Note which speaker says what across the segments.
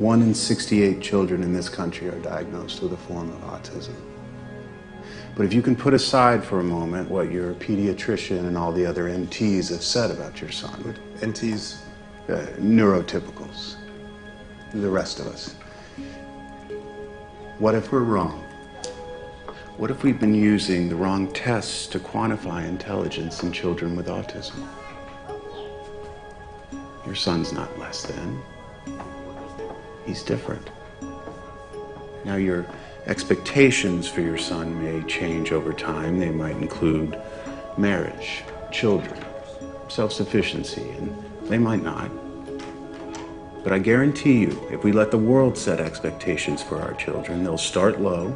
Speaker 1: One in 68 children in this country are diagnosed with a form of autism. But if you can put aside for a moment what your pediatrician and all the other NTs have said about your son,
Speaker 2: NTs?
Speaker 1: uh, neurotypicals, the rest of us, what if we're wrong? What if we've been using the wrong tests to quantify intelligence in children with autism? Your son's not less than. He's different. Now, your expectations for your son may change over time. They might include marriage, children, self sufficiency, and they might not. But I guarantee you, if we let the world set expectations for our children, they'll start low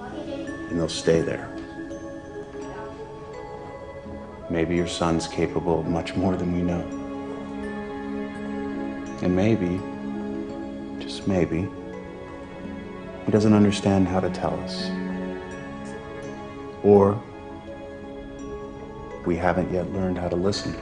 Speaker 1: and they'll stay there. Maybe your son's capable of much more than we know. And maybe, maybe, he doesn't understand how to tell us. Or we haven't yet learned how to listen.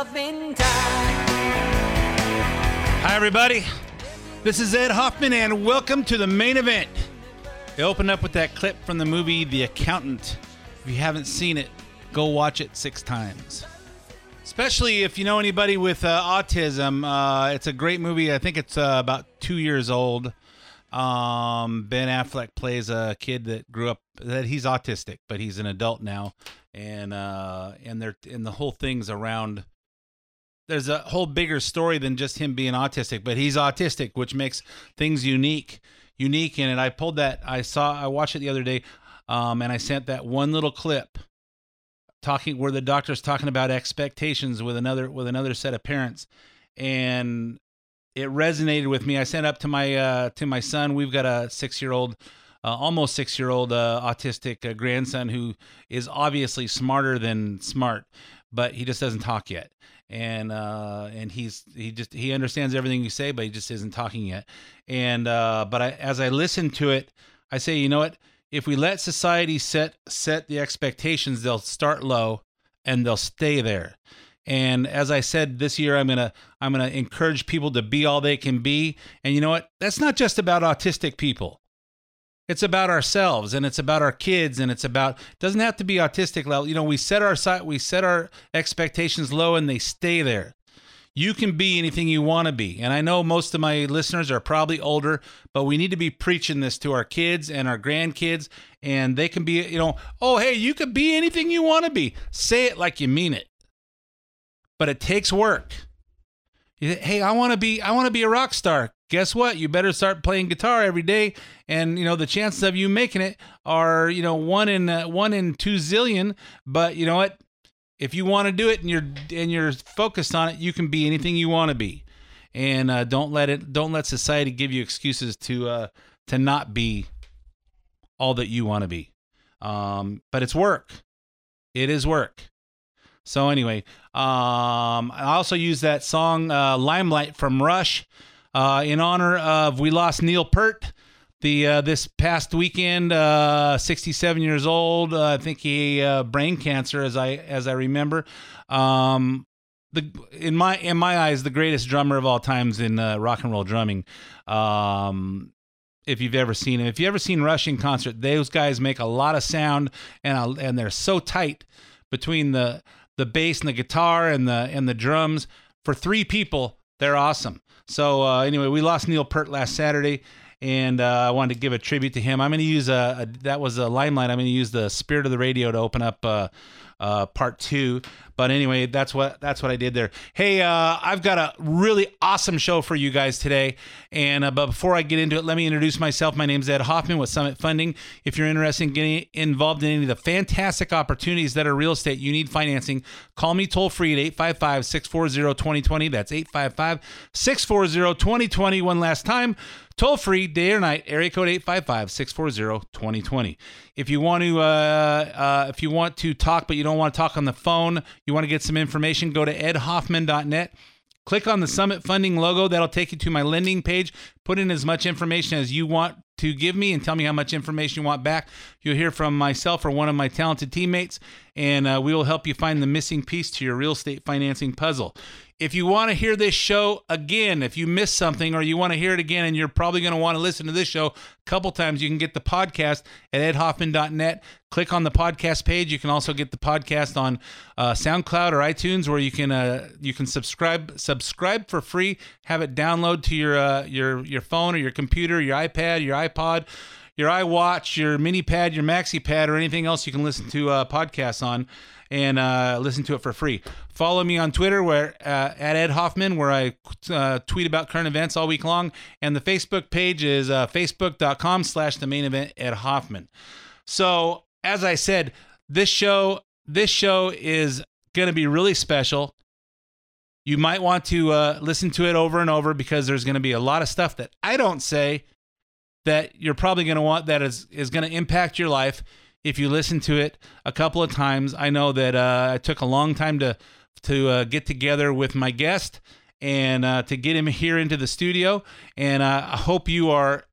Speaker 3: Oneself intact.
Speaker 4: Hi, everybody. This is Ed Hoffman, and welcome to the main event. They open up with that clip from the movie The Accountant. If you haven't seen it, go watch it six times. Especially if you know anybody with uh, autism, uh, it's a great movie. I think it's uh, about two years old. Um, ben Affleck plays a kid that grew up that he's autistic, but he's an adult now, and uh, and they're and the whole thing's around there's a whole bigger story than just him being autistic, but he's autistic, which makes things unique, unique in it. I pulled that. I saw. I watched it the other day, um, and I sent that one little clip talking where the doctor's talking about expectations with another with another set of parents, and it resonated with me. I sent up to my uh, to my son. We've got a six year old. Uh, almost six year old uh, autistic uh, grandson who is obviously smarter than smart, but he just doesn't talk yet and uh and he's he just he understands everything you say but he just isn't talking yet. And uh but i as i listen to it i say you know what? If we let society set set the expectations they'll start low and they'll stay there. And as i said this year i'm gonna i'm gonna encourage people to be all they can be. And you know what? That's not just about autistic people it's about ourselves and it's about our kids and it's about doesn't have to be autistic level. You know we set our site we set our expectations low and they stay there. You can be anything you want to be. And i know most of my listeners are probably older but we need to be preaching this to our kids and our grandkids and they can be you know oh hey you could be anything you want to be. Say it like you mean it. But it takes work. Hey i want to be i want to be a rock star guess what? You better start playing guitar every day. And you know the chances of you making it are you know one in uh, one in two zillion. But you know what? If you want to do it and you're and you're focused on it you can be anything you want to be. And uh, don't let it don't let society give you excuses to uh to not be all that you want to be. Um but it's work. It is work. So anyway, um, I also use that song uh, "Limelight" from Rush uh, in honor of we lost Neil Peart the uh, this past weekend. Uh, 67 years old. Uh, I think he uh, brain cancer, as I as I remember. Um, the in my in my eyes, the greatest drummer of all times in uh, rock and roll drumming. Um, if you've ever seen him, if you ever seen Rush in concert, those guys make a lot of sound and and they're so tight between the the bass and the guitar and the and the drums for three people they're awesome so uh, anyway we lost neil Peart last saturday and uh, I wanted to give a tribute to him. I'm going to use a, a that was a limelight. I'm going to use the spirit of the radio to open up. Uh, uh, part two. But anyway, that's what that's what I did there. Hey, uh, I've got a really awesome show for you guys today. And uh, but before I get into it, let me introduce myself. My name is Ed Hoffman with Summit Funding. If you're interested in getting involved in any of the fantastic opportunities that are real estate, you need financing. Call me toll free at 855 640 2020. That's 855 640 2020. One last time. Toll free, day or night, area code 855-640-2020. If you want to uh, uh, if you want to talk but you don't want to talk on the phone, you want to get some information, go to edhoffman.net. Click on the Summit Funding logo. That'll take you to my lending page. Put in as much information as you want to give me and tell me how much information you want back. You'll hear from myself or one of my talented teammates, and uh, we will help you find the missing piece to your real estate financing puzzle. If you want to hear this show again, if you missed something or you want to hear it again, and you're probably going to want to listen to this show a couple times, you can get the podcast at edhoffman.net. Click on the podcast page. You can also get the podcast on uh, SoundCloud or iTunes, where you can uh, you can subscribe subscribe for free. Have it download to your uh, your your phone or your computer, your iPad, your iPod your iWatch, your mini pad, your maxi pad, or anything else you can listen to uh, podcasts on and uh, listen to it for free. Follow me on Twitter where uh, at Ed Hoffman, where I uh, tweet about current events all week long, and the Facebook page is uh, facebook.com slash the main event Ed Hoffman. So as I said, this show this show is going to be really special. You might want to uh, listen to it over and over because there's going to be a lot of stuff that I don't say that you're probably going to want that is is going to impact your life if you listen to it a couple of times. I know that uh, it took a long time to to uh, get together with my guest and uh, to get him here into the studio, and uh, I hope you are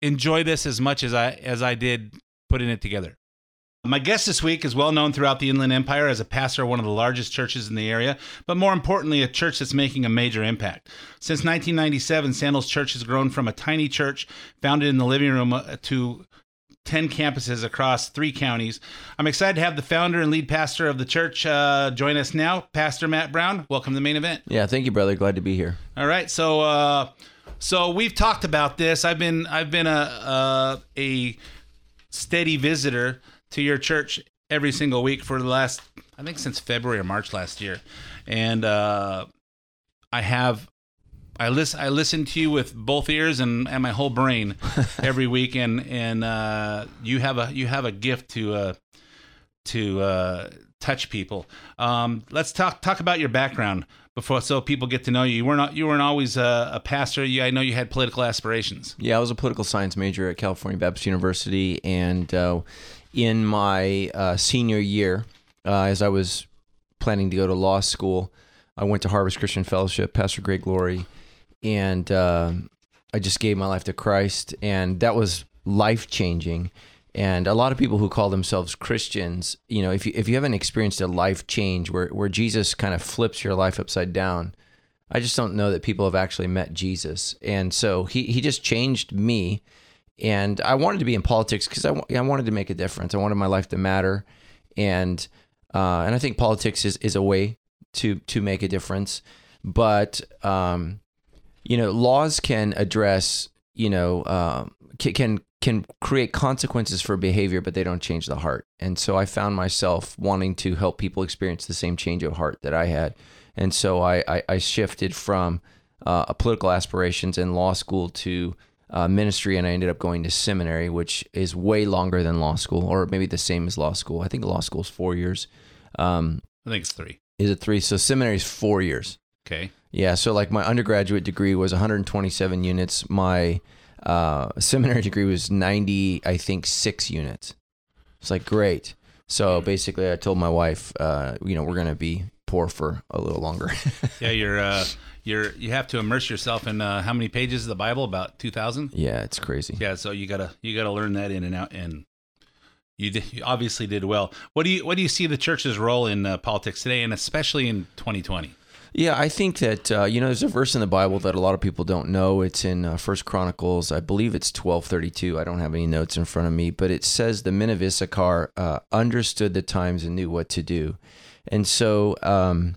Speaker 4: enjoy this as much as I as I did putting it together. My guest this week is well known throughout the Inland Empire as a pastor of one of the largest churches in the area, but more importantly, a church that's making a major impact. Since 1997, Sandals Church has grown from a tiny church founded in the living room uh, to 10 campuses across three counties. I'm excited to have the founder and lead pastor of the church uh, join us now, Pastor Matt Brown. Welcome to the main event.
Speaker 2: Yeah, thank you, brother. Glad to be here.
Speaker 4: All right, so uh, so we've talked about this. I've been I've been a a, a steady visitor to your church every single week for the last I think since February or March last year, and uh, I have I listen I listen to you with both ears and, and my whole brain every week, and and uh, you have a you have a gift to uh, to uh, touch people. Um, let's talk talk about your background before so people get to know you. You weren't you weren't always a, a pastor. You, I know you had political aspirations.
Speaker 2: Yeah, I was a political science major at California Baptist University, and uh, in my uh, senior year, uh, as I was planning to go to law school, I went to Harvest Christian Fellowship, Pastor Greg Laurie, and uh, I just gave my life to Christ, and that was life changing. And a lot of people who call themselves Christians, you know, if you if you haven't experienced a life change where where Jesus kind of flips your life upside down, I just don't know that people have actually met Jesus. And so he he just changed me and I wanted to be in politics because I, I wanted to make a difference. I wanted my life to matter, and uh, and I think politics is, is a way to to make a difference. But um, you know, laws can address you know um, can can create consequences for behavior, but they don't change the heart. And so I found myself wanting to help people experience the same change of heart that I had, and so I I, I shifted from uh, political aspirations in law school to uh, ministry, and I ended up going to seminary, which is way longer than law school, or maybe the same as law school. I think law school is four years. Um,
Speaker 4: I think it's three.
Speaker 2: is it three? So seminary is four years.
Speaker 4: Okay.
Speaker 2: Yeah. So like my undergraduate degree was 127 units. My uh, seminary degree was 90, I think, six units. It's like great. So basically, I told my wife, uh, you know, we're gonna be poor for a little longer.
Speaker 4: Yeah, you're uh, you're you have to immerse yourself in uh, how many pages of the Bible? About two thousand.
Speaker 2: yeah, it's crazy.
Speaker 4: Yeah, so you gotta you gotta learn that in and out, and you, did, you obviously did well. What do you what do you see the church's role in uh, politics today, and especially in 2020?
Speaker 2: Yeah, I think that uh, you know there's a verse in the Bible that a lot of people don't know. It's in uh, First Chronicles, I believe it's 12:32. I don't have any notes in front of me, but it says the men of Issachar uh, understood the times and knew what to do, and so um,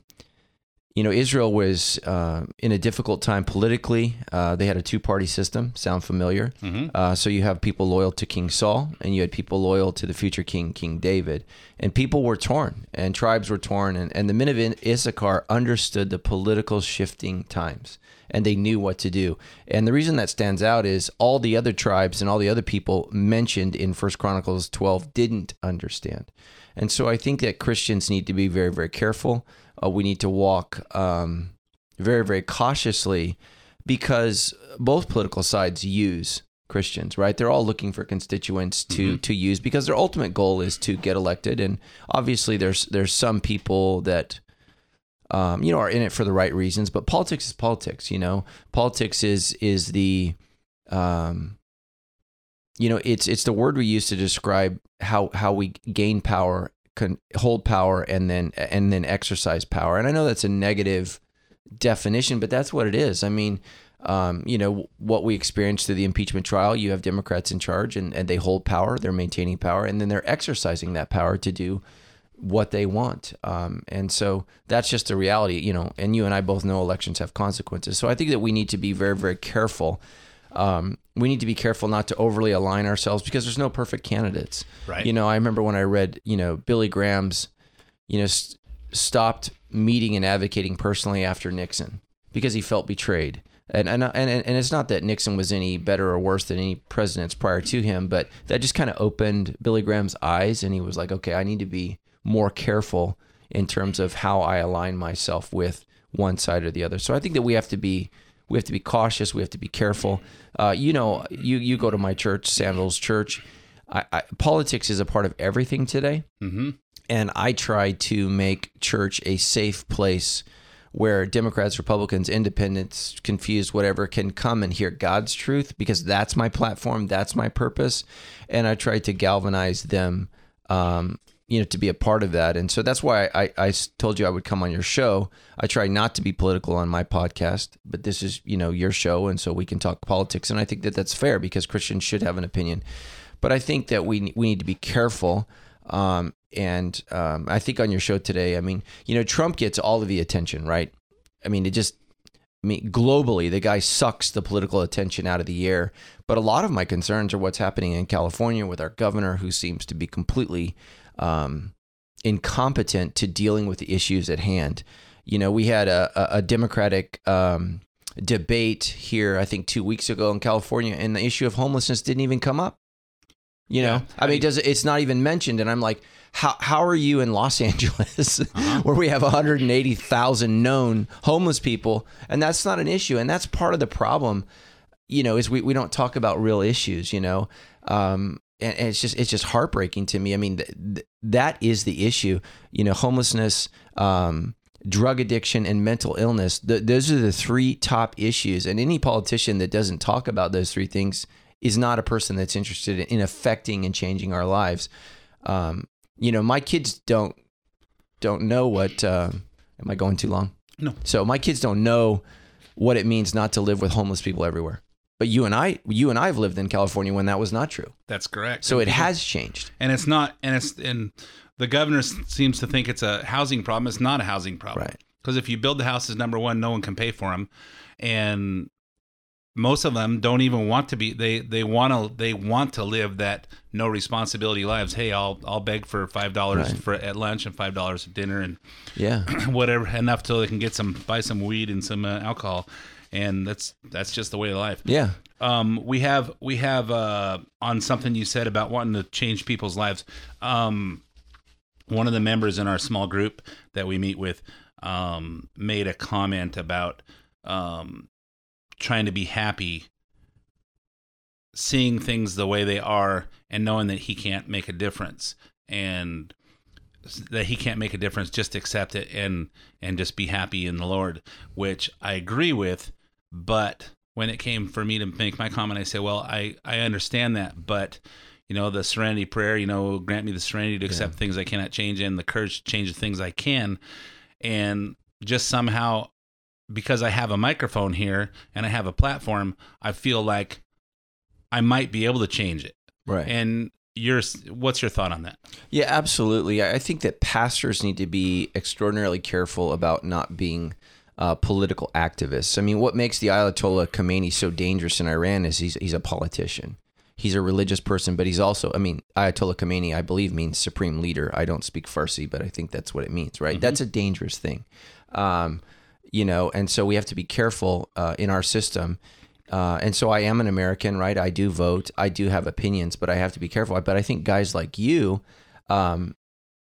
Speaker 2: you know, Israel was uh, in a difficult time politically. Uh, they had a two party system. Sound familiar? Uh, so you have people loyal to King Saul, and you had people loyal to the future king, King David. And people were torn, and tribes were torn. And, and the men of Issachar understood the political shifting times, and they knew what to do. And the reason that stands out is all the other tribes and all the other people mentioned in First Chronicles 12 didn't understand. And so I think that Christians need to be very, very careful. Uh, we need to walk um, very, very cautiously because both political sides use Christians, right? They're all looking for constituents to to use because their ultimate goal is to get elected. And obviously, there's there's some people that um, you know are in it for the right reasons, but politics is politics. You know, politics is is the um, you know it's it's the word we use to describe how how we gain power can hold power and then and then exercise power. And i know that's a negative definition but that's what it is. I mean um, you know what we experienced through the impeachment trial you have democrats in charge and, and they hold power they're maintaining power and then they're exercising that power to do what they want. Um, and so that's just a reality you know and you and i both know elections have consequences. So i think that we need to be very very careful um, we need to be careful not to overly align ourselves because there's no perfect candidates.
Speaker 4: Right.
Speaker 2: You know, I remember when I read, you know, Billy Graham's, you know, st- stopped meeting and advocating personally after Nixon because he felt betrayed. And, and and and it's not that Nixon was any better or worse than any presidents prior to him, but that just kind of opened Billy Graham's eyes, and he was like, okay, I need to be more careful in terms of how I align myself with one side or the other. So I think that we have to be we have to be cautious. We have to be careful. Uh, you know, you you go to my church, Sandals Church. I, I, politics is a part of everything today, mm-hmm. and I try to make church a safe place where Democrats, Republicans, Independents, confused, whatever, can come and hear God's truth because that's my platform, that's my purpose, and I try to galvanize them um, you know to be a part of that. And so that's why I, I told you i would come on your show. I try not to be political on my podcast but this is you know your show and so we can talk politics. And i think that that's fair because christians should have an opinion. But i think that we we need to be careful um, and um, i think on your show today i mean you know trump gets all of the attention right? I mean it just I mean, globally, the guy sucks the political attention out of the air. But a lot of my concerns are what's happening in California with our governor, who seems to be completely um, incompetent to dealing with the issues at hand. You know, we had a, a, Democratic um, debate here, I think, two weeks ago in California, and the issue of homelessness didn't even come up. You know, I mean, does it's not even mentioned, and I'm like, how how are you in Los Angeles, where we have 180,000 known homeless people, and that's not an issue, and that's part of the problem. You know, is we, we don't talk about real issues. You know, um, and, it's just it's just heartbreaking to me. I mean, th- th- that is the issue. You know, homelessness. Um, drug addiction and mental illness th- those are the three top issues and any politician that doesn't talk about those three things is not a person that's interested in affecting and changing our lives um, you know my kids don't don't know what uh, am i going too long
Speaker 4: No.
Speaker 2: so my kids don't know what it means not to live with homeless people everywhere but you and i you and i've lived in california when that was not true
Speaker 4: That's correct.
Speaker 2: so it has changed
Speaker 4: and it's not, and it's, and the governor seems to think it's a housing problem. It's not a housing problem.
Speaker 2: Right.
Speaker 4: Because if you build the houses, number one, no one can pay for them, and most of them don't even want to be. They they want to they want to live that no responsibility lives. Hey, I'll I'll beg for five dollars
Speaker 2: Right.
Speaker 4: for at lunch and five dollars at dinner and
Speaker 2: yeah
Speaker 4: whatever enough till they can get some buy some weed and some uh, alcohol, and that's that's just the way of life
Speaker 2: yeah
Speaker 4: um, we have we have uh, on something you said about wanting to change people's lives. Um, one of the members in our small group that we meet with um, made a comment about um, trying to be happy, seeing things the way they are, and knowing that he can't make a difference, and that he can't make a difference. Just accept it and and just be happy in the Lord, which I agree with, but when it came for me to make my comment, I said, "Well, I I understand that, but you know, the serenity prayer, you know, grant me the serenity to accept things I cannot change and the courage to change the things I can." And just somehow because I have a microphone here and I have a platform, I feel like I might be able to change it.
Speaker 2: right
Speaker 4: And your what's your thought on that?
Speaker 2: Yeah, absolutely. I I think that pastors need to be extraordinarily careful about not being uh, political activists. I mean, what makes the Ayatollah Khomeini so dangerous in Iran is he's he's a politician. He's a religious person, but he's also, I mean, Ayatollah Khomeini, I believe, means supreme leader. I don't speak Farsi, but I think that's what it means, right? That's a dangerous thing. Um, you know, and so we have to be careful uh, in our system. Uh, and so I am an American, right? I do vote. I do have opinions, but I have to be careful. But I think guys like you, um,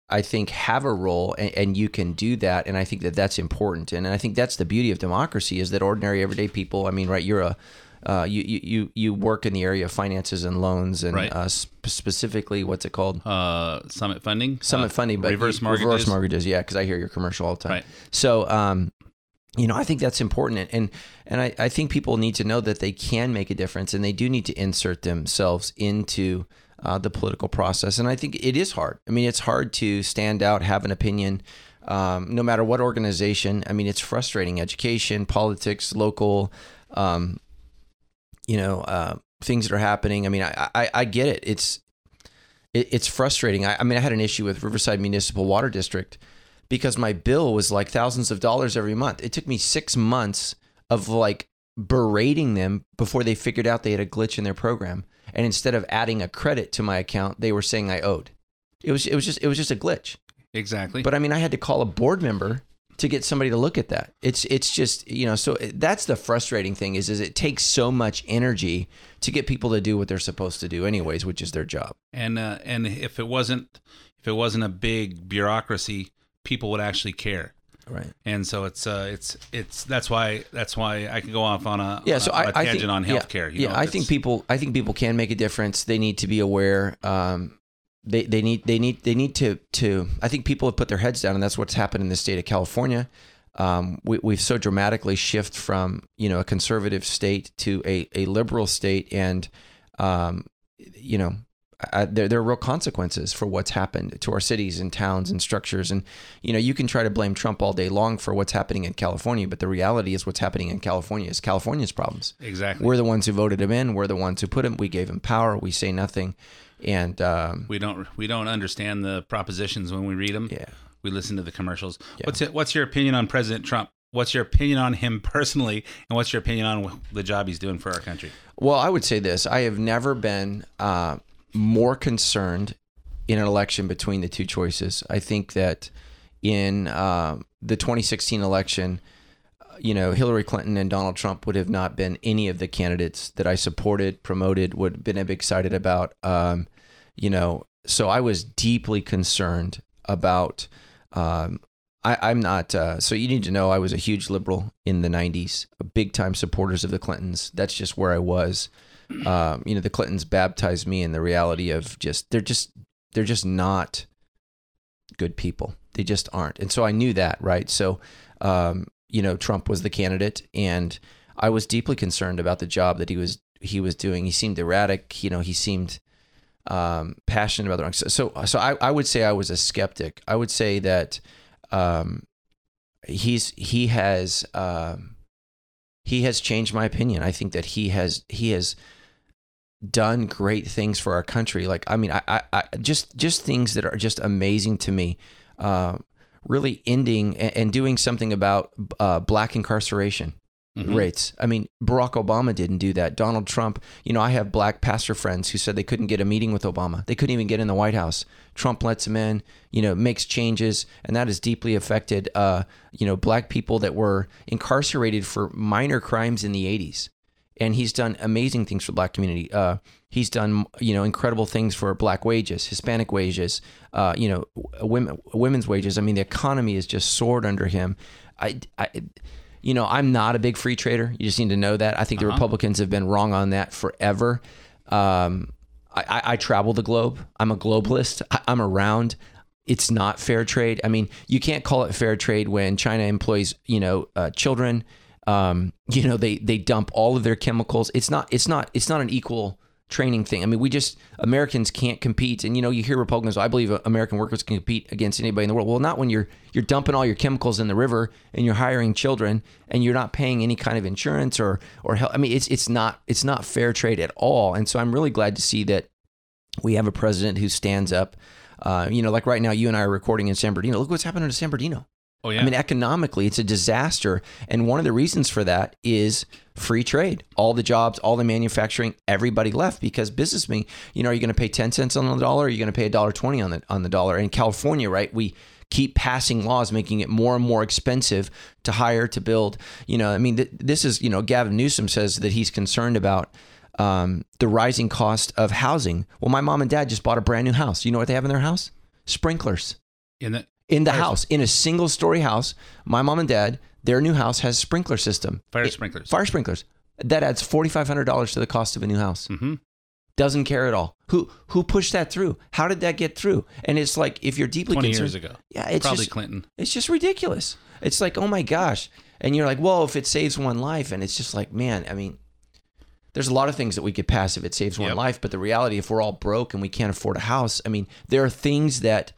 Speaker 2: I think have a role, and, and you can do that. And I think that that's important. And I think that's the beauty of democracy is that ordinary, everyday people. I mean, right? You're a uh, you, you you work in the area of finances and loans, and
Speaker 4: Right.
Speaker 2: uh, sp- specifically, what's it called?
Speaker 4: Uh, Summit funding.
Speaker 2: Summit
Speaker 4: Uh,
Speaker 2: funding, but
Speaker 4: reverse mortgages.
Speaker 2: Reverse mortgages, yeah, because I hear your commercial all the time.
Speaker 4: Right.
Speaker 2: So, um, you know, I think that's important, and and, and I, I think people need to know that they can make a difference, and they do need to insert themselves into uh, the political process. And I think it is hard. I mean, it's hard to stand out, have an opinion. Um, no matter what organization, I mean, it's frustrating. Education, politics, local, um, you know, uh, things that are happening. I mean, I, I, I get it. It's it, it's frustrating. I, I mean, I had an issue with Riverside Municipal Water District because my bill was like thousands of dollars every month. It took me six months of like berating them before they figured out they had a glitch in their program. And instead of adding a credit to my account, they were saying I owed. It was it was just it was just a glitch.
Speaker 4: Exactly.
Speaker 2: But I mean, I had to call a board member to get somebody to look at that. It's it's just you know so that's the frustrating thing is is it takes so much energy to get people to do what they're supposed to do anyways, which is their job.
Speaker 4: and uh, and if it wasn't if it wasn't a big bureaucracy, people would actually care.
Speaker 2: Right.
Speaker 4: And so it's uh it's it's that's why that's why I can go off on a
Speaker 2: yeah so
Speaker 4: on a
Speaker 2: I, I
Speaker 4: tangent
Speaker 2: think
Speaker 4: on
Speaker 2: yeah,
Speaker 4: healthcare. you
Speaker 2: Yeah, I think people I think people can make a difference. They need to be aware. Um, they they need they need they need to to. I think people have put their heads down, and that's what's happened in the state of California. Um, we, we've so dramatically shift from you know a conservative state to a, a liberal state, and um, you know I, there there are real consequences for what's happened to our cities and towns and structures. And you know you can try to blame Trump all day long for what's happening in California, but the reality is what's happening in California is California's problems.
Speaker 4: exactly.
Speaker 2: We're the ones who voted him in. We're the ones who put him. We gave him power. We say nothing, and um,
Speaker 4: we don't we don't understand the propositions when we read them.
Speaker 2: yeah.
Speaker 4: We listen to the commercials. What's it, what's your opinion on President Trump? What's your opinion on him personally, and what's your opinion on the job he's doing for our country?
Speaker 2: Well, I would say this: I have never been uh, more concerned in an election between the two choices. I think that in uh, the 2016 election, you know, Hillary Clinton and Donald Trump would have not been any of the candidates that I supported, promoted, would have been excited about. Um, you know, so I was deeply concerned about. Um, I, I'm not. Uh, so you need to know I was a huge liberal in the '90s, big time supporters of the Clintons. That's just where I was. Um, you know, the Clintons baptized me in the reality of just they're just they're just not good people. They just aren't. And so I knew that, right? So, um, you know, Trump was the candidate, and I was deeply concerned about the job that he was he was doing. He seemed erratic. You know, he seemed um, passionate about the wrong. So, so, so I, I would say I was a skeptic. I would say that um, he's he has um, he has changed my opinion. I think that he has he has done great things for our country. Like I mean, I, I, I just just things that are just amazing to me. Uh, really ending and, and doing something about uh, black incarceration rates. I mean, Barack Obama didn't do that. Donald Trump, you know, I have black pastor friends who said they couldn't get a meeting with Obama. They couldn't even get in the White House. Trump lets them in, you know, makes changes, and that has deeply affected, uh, you know, black people that were incarcerated for minor crimes in the 80s. And he's done amazing things for the black community. Uh, he's done, you know, incredible things for black wages, Hispanic wages, uh, you know, women, women's wages. I mean, the economy has just soared under him. I, I, you know, I'm not a big free trader. You just need to know that. I think the Republicans have been wrong on that forever. Um, I, I, I travel the globe. I'm a globalist. I, I'm around. It's not fair trade. I mean, you can't call it fair trade when China employs, you know, uh, children. Um, you know, they they dump all of their chemicals. It's not. It's not. It's not an equal training thing. I mean, we just Americans can't compete. And you know, you hear Republicans, I believe American workers can compete against anybody in the world. Well, not when you're you're dumping all your chemicals in the river and you're hiring children and you're not paying any kind of insurance or or help. I mean, it's it's not it's not fair trade at all. And so I'm really glad to see that we have a president who stands up. Uh, you know, like right now, you and I are recording in San Bernardino. Look what's happening to San Bernardino.
Speaker 4: Oh, yeah.
Speaker 2: I mean, economically, it's a disaster. And one of the reasons for that is free trade. All the jobs, all the manufacturing, everybody left because business businessmen, you know, are you going to pay 10 cents on the dollar? Or are you going to pay $1.20 on the, on the dollar? In California, right, we keep passing laws making it more and more expensive to hire, to build. You know, I mean, th- this is, you know, Gavin Newsom says that he's concerned about um, the rising cost of housing. Well, my mom and dad just bought a brand new house. You know what they have in their house? Sprinklers
Speaker 4: In the
Speaker 2: in the
Speaker 4: Fire-
Speaker 2: house in a single story house my mom and dad their new house has sprinkler system.
Speaker 4: Fire
Speaker 2: It-
Speaker 4: sprinklers.
Speaker 2: fire sprinklers. That adds $4500 to the cost of a new house.
Speaker 4: Hmm
Speaker 2: doesn't care at all. Who who pushed that through? How did that get through? And it's like if you're deeply
Speaker 4: 20
Speaker 2: concerned
Speaker 4: years ago.
Speaker 2: yeah it's
Speaker 4: Probably
Speaker 2: just,
Speaker 4: Clinton.
Speaker 2: it's just ridiculous. It's like oh my gosh. And you're like well if it saves one life and it's just like man i mean there's a lot of things that we could pass if it saves one
Speaker 4: Yep.
Speaker 2: life but the reality if we're all broke and we can't afford a house i mean there are things that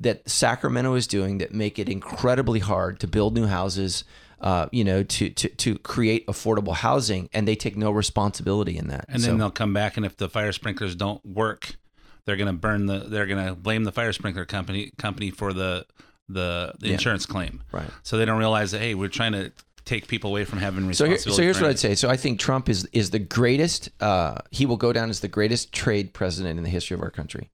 Speaker 2: that Sacramento is doing that make it incredibly hard to build new houses, uh, you know, to, to to create affordable housing, and they take no responsibility in that.
Speaker 4: And
Speaker 2: So-
Speaker 4: then they'll come back, and if the fire sprinklers don't work, they're gonna burn the. They're gonna blame the fire sprinkler company company for the the, the
Speaker 2: Yeah.
Speaker 4: insurance claim.
Speaker 2: Right.
Speaker 4: So they don't realize that hey, we're trying to take people away from having
Speaker 2: So, here, so here's what I'd say. So I think Trump is is the greatest. Uh, he will go down as the greatest trade president in the history of our country.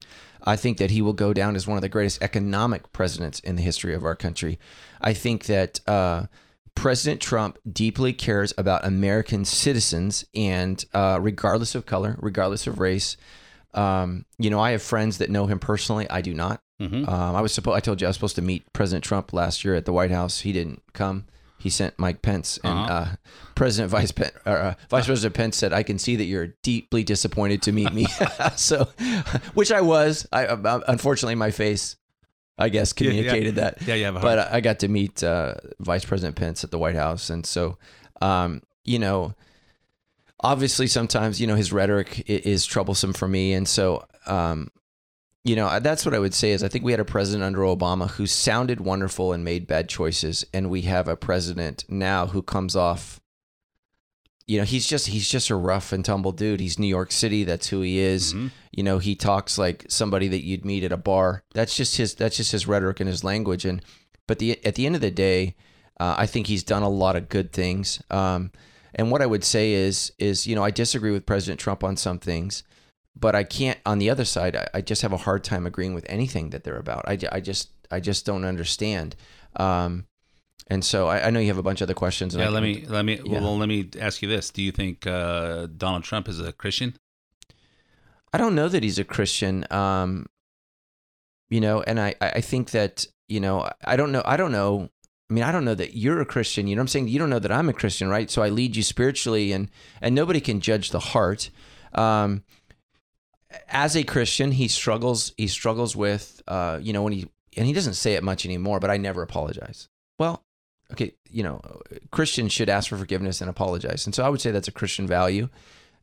Speaker 2: I think that he will go down as one of the greatest economic presidents in the history of our country. I think that uh, President Trump deeply cares about American citizens, and uh, regardless of color, regardless of race. Um, you know, I have friends that know him personally. I do not.
Speaker 4: Mhm.
Speaker 2: Um, I was supposed. I told you I was supposed to meet President Trump last year at the White House. He didn't come. He sent Mike Pence, and
Speaker 4: Uh-huh.
Speaker 2: uh, President Vice Pen, or, uh, Vice President Pence said, "I can see that you're deeply disappointed to meet me." so, which I was. I uh, unfortunately my face, I guess,
Speaker 4: Yeah, yeah.
Speaker 2: communicated that.
Speaker 4: Yeah, a
Speaker 2: But. I got to meet uh, Vice President Pence at the White House, and so, um, you know, obviously sometimes you know his rhetoric i- is troublesome for me, and so, um, you know, that's what I would say is I think we had a president under Obama who sounded wonderful and made bad choices, and we have a president now who comes off. You know, he's just he's just a rough and tumble dude. He's New York City. That's who he is.
Speaker 4: Mhm.
Speaker 2: You know, he talks like somebody that you'd meet at a bar. That's just his. That's just his rhetoric and his language. And but the at the end of the day, uh, I think he's done a lot of good things. Um, and what I would say is is you know I disagree with President Trump on some things, but I can't on the other side. I, I just have a hard time agreeing with anything that they're about. I, I just I just don't understand. Um, and so I, I know you have a bunch of other questions.
Speaker 4: Yeah, let me let me
Speaker 2: Yeah.
Speaker 4: well let me ask you this: Do you think uh, Donald Trump is a Christian?
Speaker 2: I don't know that he's a Christian. Um, you know, and I, I I think that, you know, I don't know. I don't know. I mean, I don't know that you're a Christian. You know what I'm saying? You don't know that I'm a Christian, right? So I lead you spiritually and, and nobody can judge the heart. Um, as a Christian, he struggles, he struggles with, uh, you know, when he, and he doesn't say it much anymore, but I never apologize. Well, okay, you know, Christians should ask for forgiveness and apologize. And so I would say that's a Christian value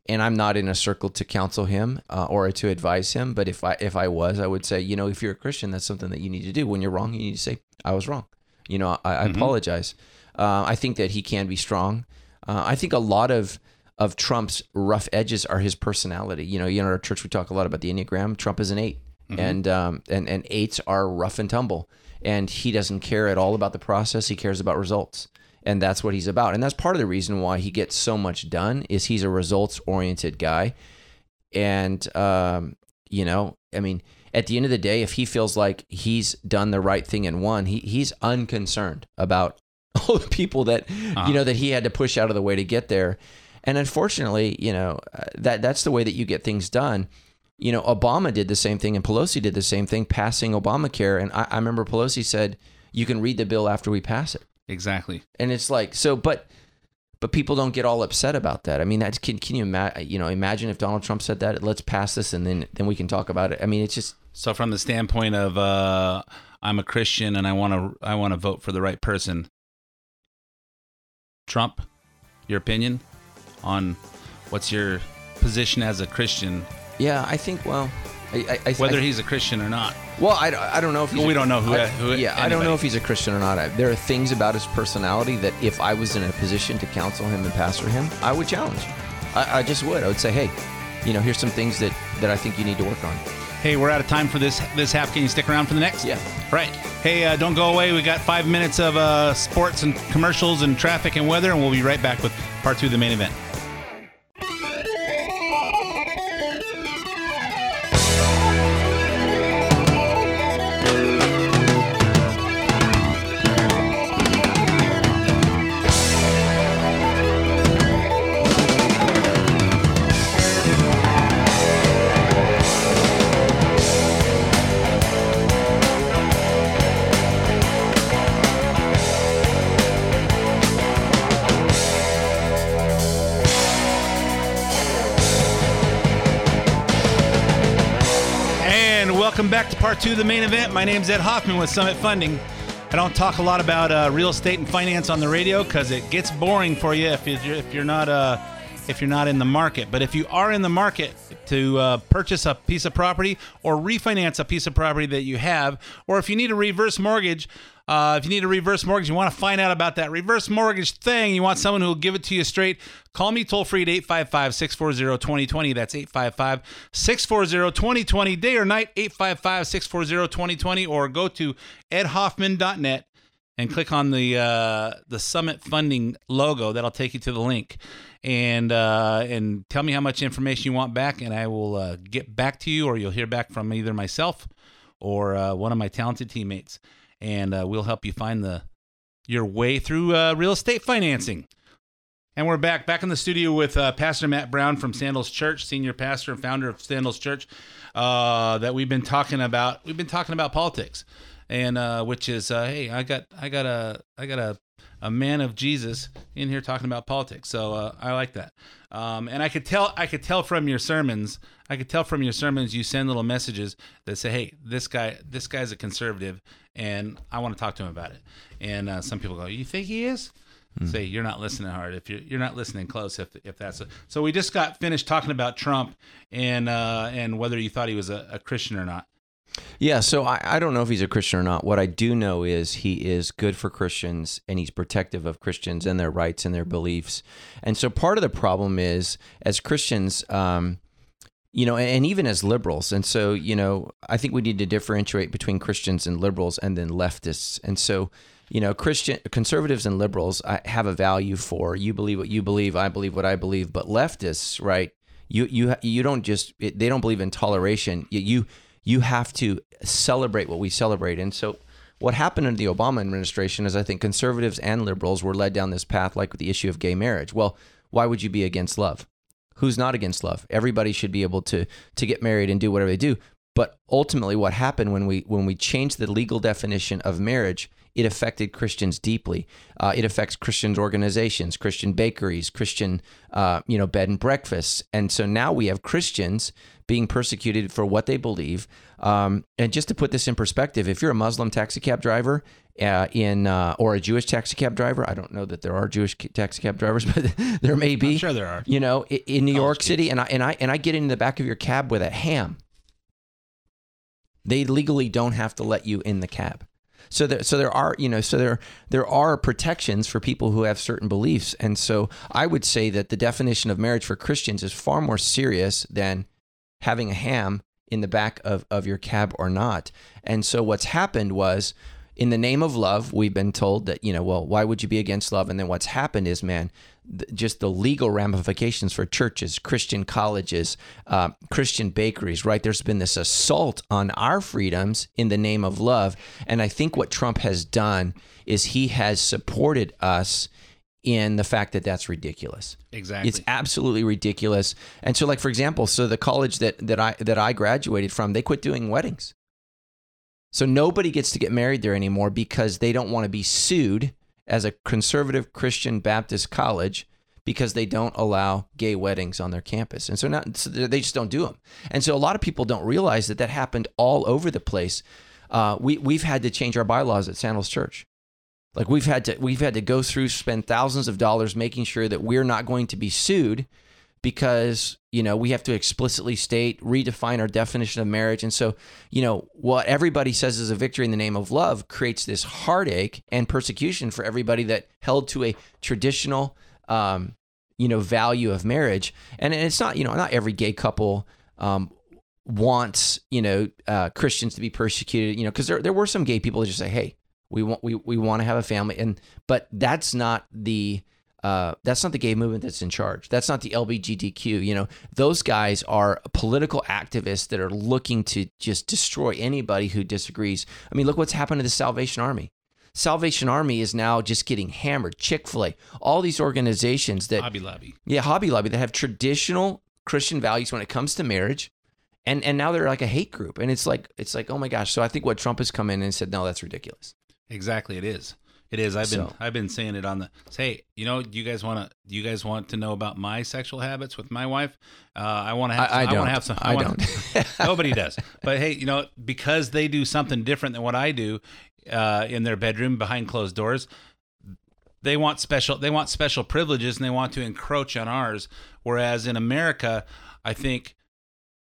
Speaker 2: and I'm not in a circle to counsel him uh, or to advise him. But if I if I was, I would say, you know, if you're a Christian, that's something that you need to do. When you're wrong, you need to say, I was wrong. You know, I, I apologize. Uh, I think that he can be strong. Uh, I think a lot of of Trump's rough edges are his personality. You know, you know, at our church we talk a lot about the Enneagram. Trump is an 8 and um, and and eights are rough and tumble, and he doesn't care at all about the process. He cares about results. And that's what he's about. And that's part of the reason why he gets so much done is he's a results oriented guy. And um, you know i mean at the end of the day if he feels like he's done the right thing and won he, he's unconcerned about all the people that you know that he had to push out of the way to get there and unfortunately you know uh, that that's the way that you get things done. You know obama did the same thing and pelosi did the same thing passing obamacare. And i, I remember pelosi said you can read the bill after we pass it.
Speaker 4: Exactly.
Speaker 2: and it's like so but but people don't get all upset about that. I mean that's can, can you imagine you know imagine if donald trump said that let's pass this and then then we can talk about it. I mean it's just
Speaker 4: So from the standpoint of uh, I'm a Christian and I want to I want to vote for the right person. Trump, your opinion on what's your position as a Christian,
Speaker 2: yeah i think well i i, I
Speaker 4: whether
Speaker 2: I,
Speaker 4: he's a Christian or not.
Speaker 2: well I, I don't know if he's
Speaker 4: Well, we
Speaker 2: a-
Speaker 4: don't know who-
Speaker 2: I-
Speaker 4: who-
Speaker 2: yeah i don't know if he's a christian or not I, there are things about his personality that if i was in a position to counsel him and pastor him i would challenge I, I just would i would say hey you know here's some things that that i think you need to work on
Speaker 4: Hey, we're out of time for this this half. Can you stick around for the next?
Speaker 2: Yeah.
Speaker 4: Right. Hey, uh, don't go away. We got five minutes of uh, sports and commercials and traffic and weather, and we'll be right back with part two of the main event. To the main event. My name's Ed Hoffman with Summit Funding. I don't talk a lot about uh, real estate and finance on the radio because it gets boring for you if you're, if you're not uh, if you're not in the market. But if you are in the market to uh, purchase a piece of property or refinance a piece of property that you have, or if you need a reverse mortgage, uh, if you need a reverse mortgage, you want to find out about that reverse mortgage thing, you want someone who will give it to you straight, call me toll free at 855 640 2020. That's 855 640 2020, day or night, 855 640 2020, or go to edhoffman.net and click on the uh, the Summit Funding logo. That'll take you to the link, and uh, and tell me how much information you want back, and I will uh, get back to you, or you'll hear back from either myself or uh, one of my talented teammates, and uh, we'll help you find the your way through uh, real estate financing. And we're back, back in the studio with Pastor Matt Brown from Sandals Church, senior pastor and founder of Sandals Church. That we've been talking about. We've been talking about politics, and uh, which is, uh, hey, I got, I got a, I got a, a man of Jesus in here talking about politics. So uh, I like that. Um, and I could tell, I could tell from your sermons, I could tell from your sermons, you send little messages that say, hey, this guy, this guy's a conservative, and I want to talk to him about it. And uh, some people go, you think he is? say you're not listening hard if you're you're not listening close if if that's a, so we just got finished talking about Trump and uh and whether you thought he was a, a Christian or not.
Speaker 2: Yeah, so I, I don't know if he's a Christian or not. What I do know is he is good for Christians and he's protective of Christians and their rights and their beliefs. And so part of the problem is, as Christians, um, you know, and, even as liberals. And so, you know, I think we need to differentiate between Christians and liberals and then leftists. And so, you know, Christian conservatives and liberals I have a value for. You believe what you believe, I believe what I believe. But leftists, right? You you you don't just they don't believe in toleration. You you you have to celebrate what we celebrate. And so, what happened in the Obama administration is I think conservatives and liberals were led down this path, like with the issue of gay marriage. Well, why would you be against love? Who's not against love? Everybody should be able to to get married and do whatever they do. But ultimately, what happened when we when we changed the legal definition of marriage, it affected Christians deeply. Uh, it affects Christian organizations, Christian bakeries, Christian uh, you know bed and breakfasts, and so now we have Christians being persecuted for what they believe. Um, and just to put this in perspective, if you're a Muslim taxi cab driver uh, in uh, or a Jewish taxi cab driver, I don't know that there are Jewish taxi cab drivers, but there may be.
Speaker 4: sure there are.
Speaker 2: You know, i- in New York City, and I and I and I get in the back of your cab with a ham. They legally don't have to let you in the cab. So there, so there are, you know, so there there are protections for people who have certain beliefs, and so I would say that the definition of marriage for Christians is far more serious than having a ham in the back of, of your cab or not. And so what's happened was in the name of love, we've been told that, you know, well, why would you be against love? And then what's happened is, man, th- just the legal ramifications for churches, Christian colleges, uh, Christian bakeries, right? There's been this assault on our freedoms in the name of love. And I think what Trump has done is he has supported us in the fact that that's ridiculous.
Speaker 4: Exactly.
Speaker 2: It's absolutely ridiculous. And so, like for example, so the college that that I that I graduated from, they quit doing weddings. So nobody gets to get married there anymore because they don't want to be sued as a conservative Christian Baptist college because they don't allow gay weddings on their campus. And so now so they just don't do them. And so a lot of people don't realize that that happened all over the place. Uh, we we've had to change our bylaws at Sandals Church. Like we've had to we've had to go through spend thousands of dollars making sure that we're not going to be sued because you know we have to explicitly state redefine our definition of marriage and so you know what everybody says is a victory in the name of love creates this heartache and persecution for everybody that held to a traditional um, you know value of marriage and it's not you know not every gay couple um, wants you know uh, Christians to be persecuted. You know, because there there were some gay people that just say, "Hey, we want we we want to have a family," and but that's not the uh, that's not the gay movement that's in charge. That's not the LGBTQ. You know, those guys are political activists that are looking to just destroy anybody who disagrees. I mean, look what's happened to the Salvation Army. Salvation Army is now just getting hammered. Chick Fil A, all these organizations that
Speaker 4: Hobby Lobby.
Speaker 2: yeah, Hobby Lobby that have traditional Christian values when it comes to marriage, and and now they're like a hate group, and it's like it's like oh my gosh. So I think what Trump has come in and said, no, that's ridiculous.
Speaker 4: Exactly, it is. It is. I've been
Speaker 2: So-
Speaker 4: I've been saying it on the say. You know, do you guys want to? You guys want to know about my sexual habits with my wife? Uh, I want to have.
Speaker 2: I- I
Speaker 4: want
Speaker 2: don't.
Speaker 4: to have some.
Speaker 2: I
Speaker 4: wanna-
Speaker 2: don't.
Speaker 4: nobody does. But hey, you know, because they do something different than what I do uh, in their bedroom behind closed doors, they want special. They want special privileges, and they want to encroach on ours. Whereas in America, I think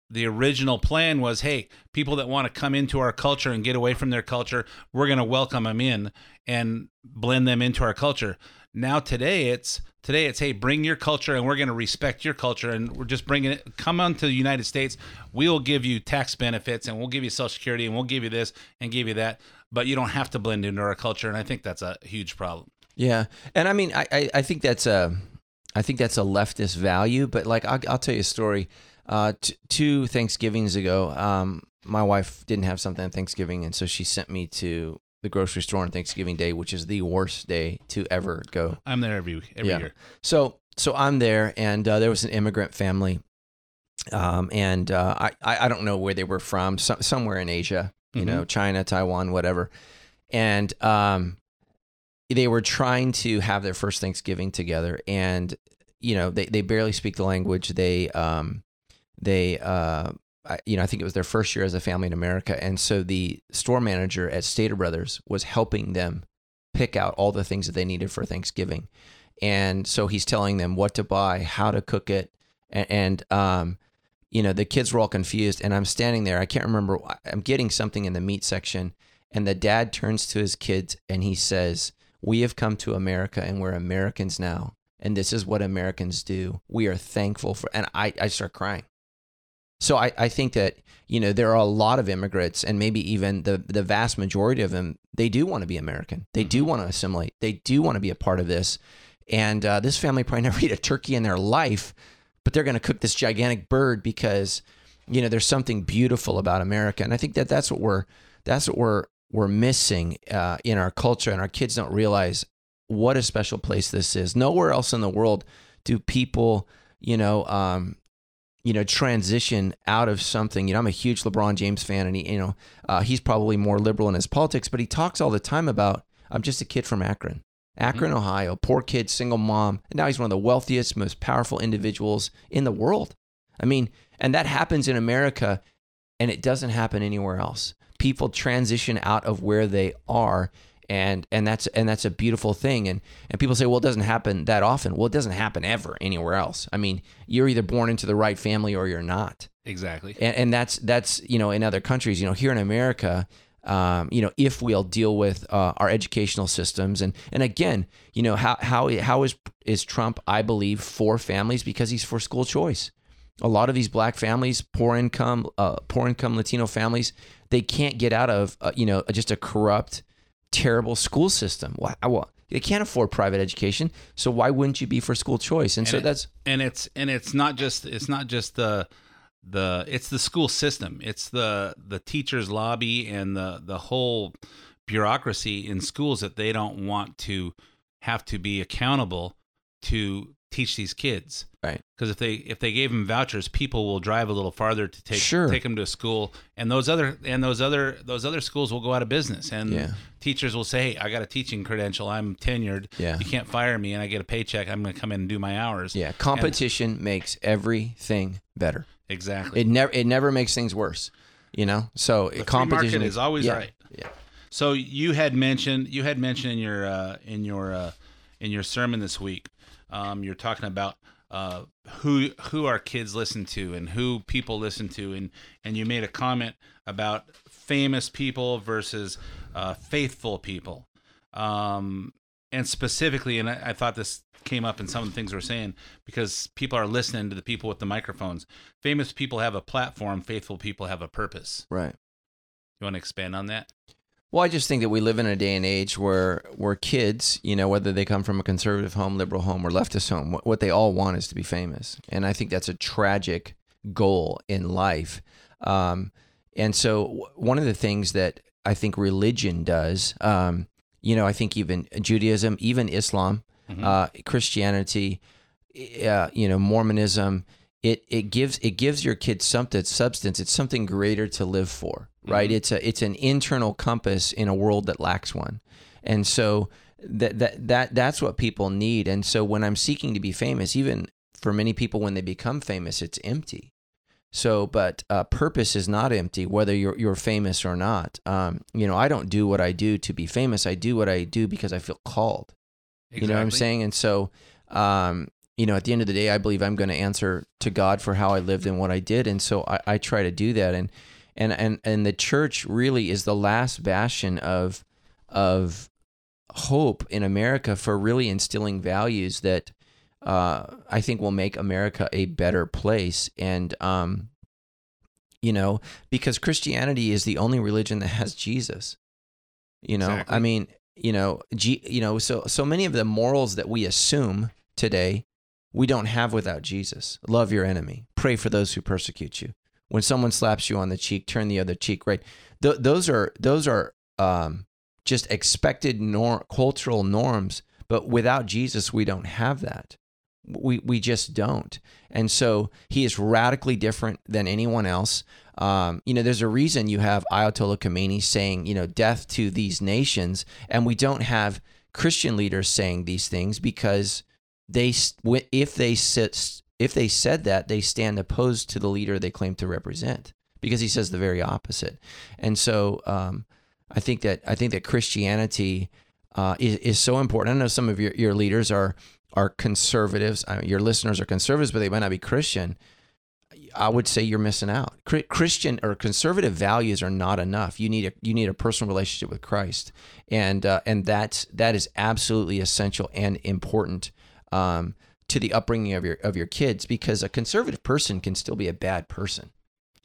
Speaker 4: the original plan was hey people that want to come into our culture and get away from their culture we're going to welcome them in and blend them into our culture now today it's today it's hey bring your culture and we're going to respect your culture and we're just bringing it come on to the united states we'll give you tax benefits and we'll give you social security and we'll give you this and give you that but you don't have to blend into our culture and i think that's a huge problem
Speaker 2: Yeah, and I mean, I I, I think that's a, I think that's a leftist value. But like, I'll, I'll tell you a story. Uh, t- two Thanksgivings ago, um, my wife didn't have something on Thanksgiving, and so she sent me to the grocery store on Thanksgiving Day, which is the worst day to ever go.
Speaker 4: i'm there every every
Speaker 2: Yeah.
Speaker 4: year
Speaker 2: So so I'm there, and uh, there was an immigrant family, um, and uh, I I don't know where they were from, so, somewhere in Asia, you
Speaker 4: Mhm.
Speaker 2: know, China, Taiwan, whatever, and um, they were trying to have their first Thanksgiving together, and you know they they barely speak the language. They um they uh. I, you know, I think it was their first year as a family in America, and so the store manager at Stater Brothers was helping them pick out all the things that they needed for Thanksgiving and so he's telling them what to buy, how to cook it, and, and um, you know the kids were all confused. And I'm standing there, I can't remember. I'm getting something in the meat section, and the dad turns to his kids and he says, "We have come to America, and we're Americans now, and this is what Americans do. We are thankful for." And I I start crying. So I, I think that you know there are a lot of immigrants and maybe even the the vast majority of them they do want to be American. They do want to assimilate. They do want to be a part of this. And uh, this family probably never eat a turkey in their life but they're going to cook this gigantic bird because you know there's something beautiful about America. And I think that that's what we're that's what we're we're missing uh, in our culture. And our kids don't realize what a special place this is. Nowhere else in the world do people you know um, you know, transition out of something. You know, I'm a huge LeBron James fan, and he, you know, uh, he's probably more liberal in his politics, but he talks all the time about I'm just a kid from Akron, Akron, Ohio, poor kid, single mom, and now he's one of the wealthiest, most powerful individuals in the world. I mean, and that happens in America, and it doesn't happen anywhere else. People transition out of where they are. And, and that's and that's a beautiful thing. And and people say well it doesn't happen that often. Well it doesn't happen ever anywhere else. I mean you're either born into the right family or you're not.
Speaker 4: Exactly.
Speaker 2: And, and that's that's you know in other countries you know here in america um, you know if we'll deal with uh, our educational systems and and again you know how how how is is trump i believe for families because he's for school choice. A lot of these black families poor income uh, poor income latino families they can't get out of uh, you know just a corrupt terrible school system. Well, they can't afford private education so why wouldn't you be for school choice? And, so
Speaker 4: it-
Speaker 2: that's
Speaker 4: and it's and it's not just it's not just the the it's the school system. It's the the teachers lobby and the the whole bureaucracy in schools that they don't want to have to be accountable to teach these kids
Speaker 2: right
Speaker 4: because if they if they gave them vouchers people will drive a little farther to take
Speaker 2: Sure.
Speaker 4: take them to school and those other and those other those other schools will go out of business and
Speaker 2: Yeah.
Speaker 4: teachers will say hey i got a teaching credential i'm tenured
Speaker 2: Yeah.
Speaker 4: you can't fire me and i get a paycheck i'm going to come in and do my hours
Speaker 2: Yeah, competition makes everything better.
Speaker 4: exactly
Speaker 2: It never it never makes things worse. You know, so
Speaker 4: free
Speaker 2: competition
Speaker 4: market is always
Speaker 2: yeah,
Speaker 4: right.
Speaker 2: Yeah,
Speaker 4: So you had mentioned you had mentioned in your uh, in your uh, in your sermon this week, um, you're talking about uh, who who our kids listen to and who people listen to, and and you made a comment about famous people versus uh, faithful people. Um, and specifically, and I, I thought this came up in some of the things we're saying because people are listening to the people with the microphones. Famous people have a platform. Faithful people have a purpose.
Speaker 2: Right.
Speaker 4: You want to expand on that?
Speaker 2: Well, I just think that we live in a day and age where where kids, you know, whether they come from a conservative home, liberal home, or leftist home, what, what they all want is to be famous, and I think that's a tragic goal in life. Um, and so, one of the things that I think religion does, um, you know, I think even Judaism, even Islam, uh, Christianity, uh, you know, Mormonism, it it gives it gives your kids something substance. It's something greater to live for, right? It's a it's an internal compass in a world that lacks one, and so that that that that's what people need. And so when I'm seeking to be famous, even for many people, when they become famous, it's empty. So, but uh, purpose is not empty, whether you're you're famous or not. Um, you know, I don't do what I do to be famous. I do what I do because I feel called. You know what I'm saying? And so, um, you know, at the end of the day, I believe I'm going to answer to God for how I lived and what I did, and so I, I try to do that. And and and and the church really is the last bastion of of hope in America for really instilling values that uh, I think will make America a better place. And um, you know, because Christianity is the only religion that has Jesus. You know,
Speaker 4: Exactly.
Speaker 2: I mean, you know, G, you know, so so many of the morals that we assume today we don't have without Jesus. Love your enemy. Pray for those who persecute you. When someone slaps you on the cheek, turn the other cheek. Right. Th- those are those are um, just expected nor- cultural norms. But without Jesus, we don't have that. We we just don't. And so he is radically different than anyone else. Um, you know, there's a reason you have Ayatollah Khomeini saying, you know, death to these nations, and we don't have Christian leaders saying these things because they if they sit if they said that they stand opposed to the leader they claim to represent because he says the very opposite. And so um, I think that I think that Christianity uh, is, is so important. I know some of your, your leaders are are conservatives. Uh, your listeners are conservatives but they might not be Christian. I would say you're missing out. Christian or conservative values are not enough. You need a you need a personal relationship with Christ. And uh, and that's that is absolutely essential and important um, to the upbringing of your of your kids because a conservative person can still be a bad person.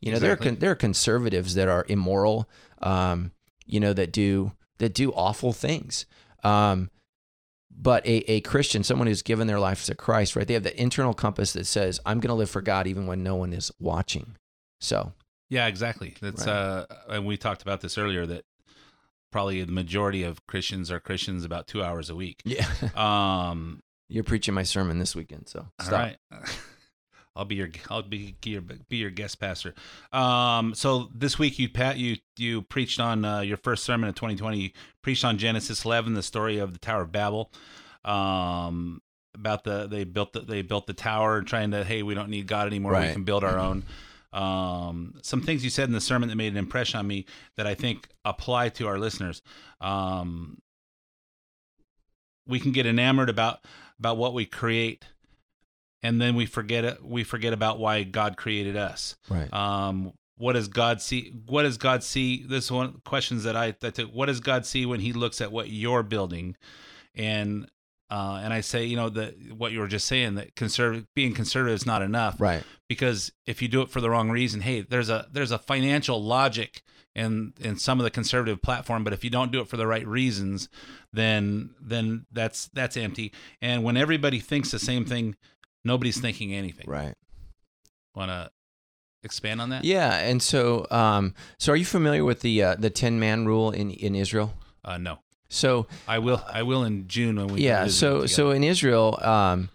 Speaker 2: You know,
Speaker 4: Exactly.
Speaker 2: there are con- there are conservatives that are immoral, um, you know, that do that do awful things. Um, but a, a Christian, someone who's given their life to Christ, right? They have the internal compass that says, "I'm going to live for God even when no one is watching." So,
Speaker 4: Yeah, exactly. That's
Speaker 2: Right.
Speaker 4: uh, and we talked about this earlier that probably the majority of Christians are Christians about two hours a week.
Speaker 2: yeah,
Speaker 4: Um,
Speaker 2: you're preaching my sermon this weekend, so stop.
Speaker 4: right. I'll be your I'll be your be your guest pastor. Um, so this week you Pat you you preached on uh, your first sermon of 2020. You preached on Genesis 11, the story of the Tower of Babel. Um, about the they built the, they built the tower trying to hey we don't need God anymore we can build our own. Um, some things you said in the sermon that made an impression on me that I think apply to our listeners. Um, we can get enamored about about what we create and then we forget it we forget about why god created us
Speaker 2: Right.
Speaker 4: um what does god see what does god see this one questions that i that took what does god see when he looks at what you're building and uh and i say you know that what you were just saying that conservative being conservative is not enough
Speaker 2: right.
Speaker 4: because if you do it for the wrong reason hey there's a there's a financial logic in in some of the conservative platform but if you don't do it for the right reasons then then that's that's empty. And when everybody thinks the same thing nobody's thinking anything.
Speaker 2: Right.
Speaker 4: want to expand on that?
Speaker 2: Yeah, and so um, so are you familiar with the uh, the ten man rule in in Israel?
Speaker 4: uh no.
Speaker 2: So
Speaker 4: i will i will in june when we
Speaker 2: yeah, so so in Israel, um,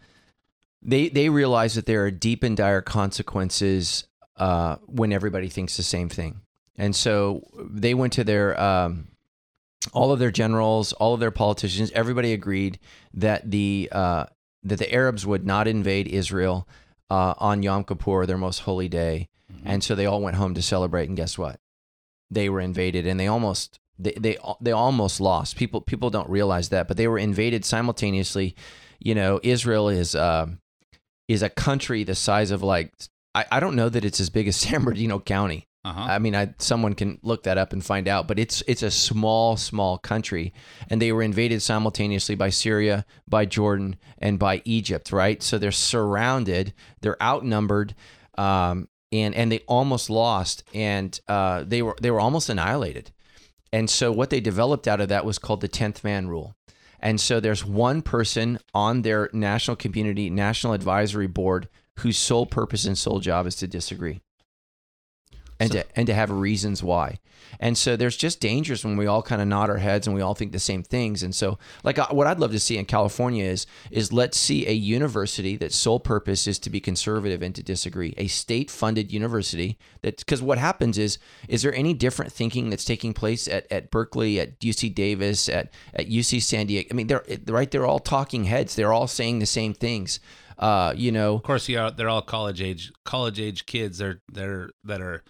Speaker 2: they they realize that there are deep and dire consequences uh, when everybody thinks the same thing, and so they went to their um, all of their generals, all of their politicians, everybody agreed that the uh, that the Arabs would not invade Israel uh, on Yom Kippur, their most holy day, and so they all went home to celebrate. And guess what? They were invaded, and they almost they they they almost lost. People people don't realize that, but they were invaded simultaneously. You know, Israel is um, is a country the size of like I, I don't know that it's as big as San Bernardino County.
Speaker 4: Uh-huh.
Speaker 2: I mean, I someone can look that up and find out, but it's it's a small, small country, and they were invaded simultaneously by Syria, by Jordan, and by Egypt. Right, so they're surrounded, they're outnumbered, um, and and they almost lost, and uh, they were they were almost annihilated. And so what they developed out of that was called the tenth man rule. And so there's one person on their national community national advisory board whose sole purpose and sole job is to disagree and to and to have reasons why. And so there's just dangers when we all kind of nod our heads and we all think the same things. And so like what I'd love to see in California is is let's see a university that sole purpose is to be conservative and to disagree. A state funded university that cuz what happens is is there any different thinking that's taking place at at Berkeley, at UC Davis, at at UC San Diego? I mean they're right they're all talking heads. They're all saying the same things. Uh, you know,
Speaker 4: Of course, you are, they're all college age college age kids. They're they're that are,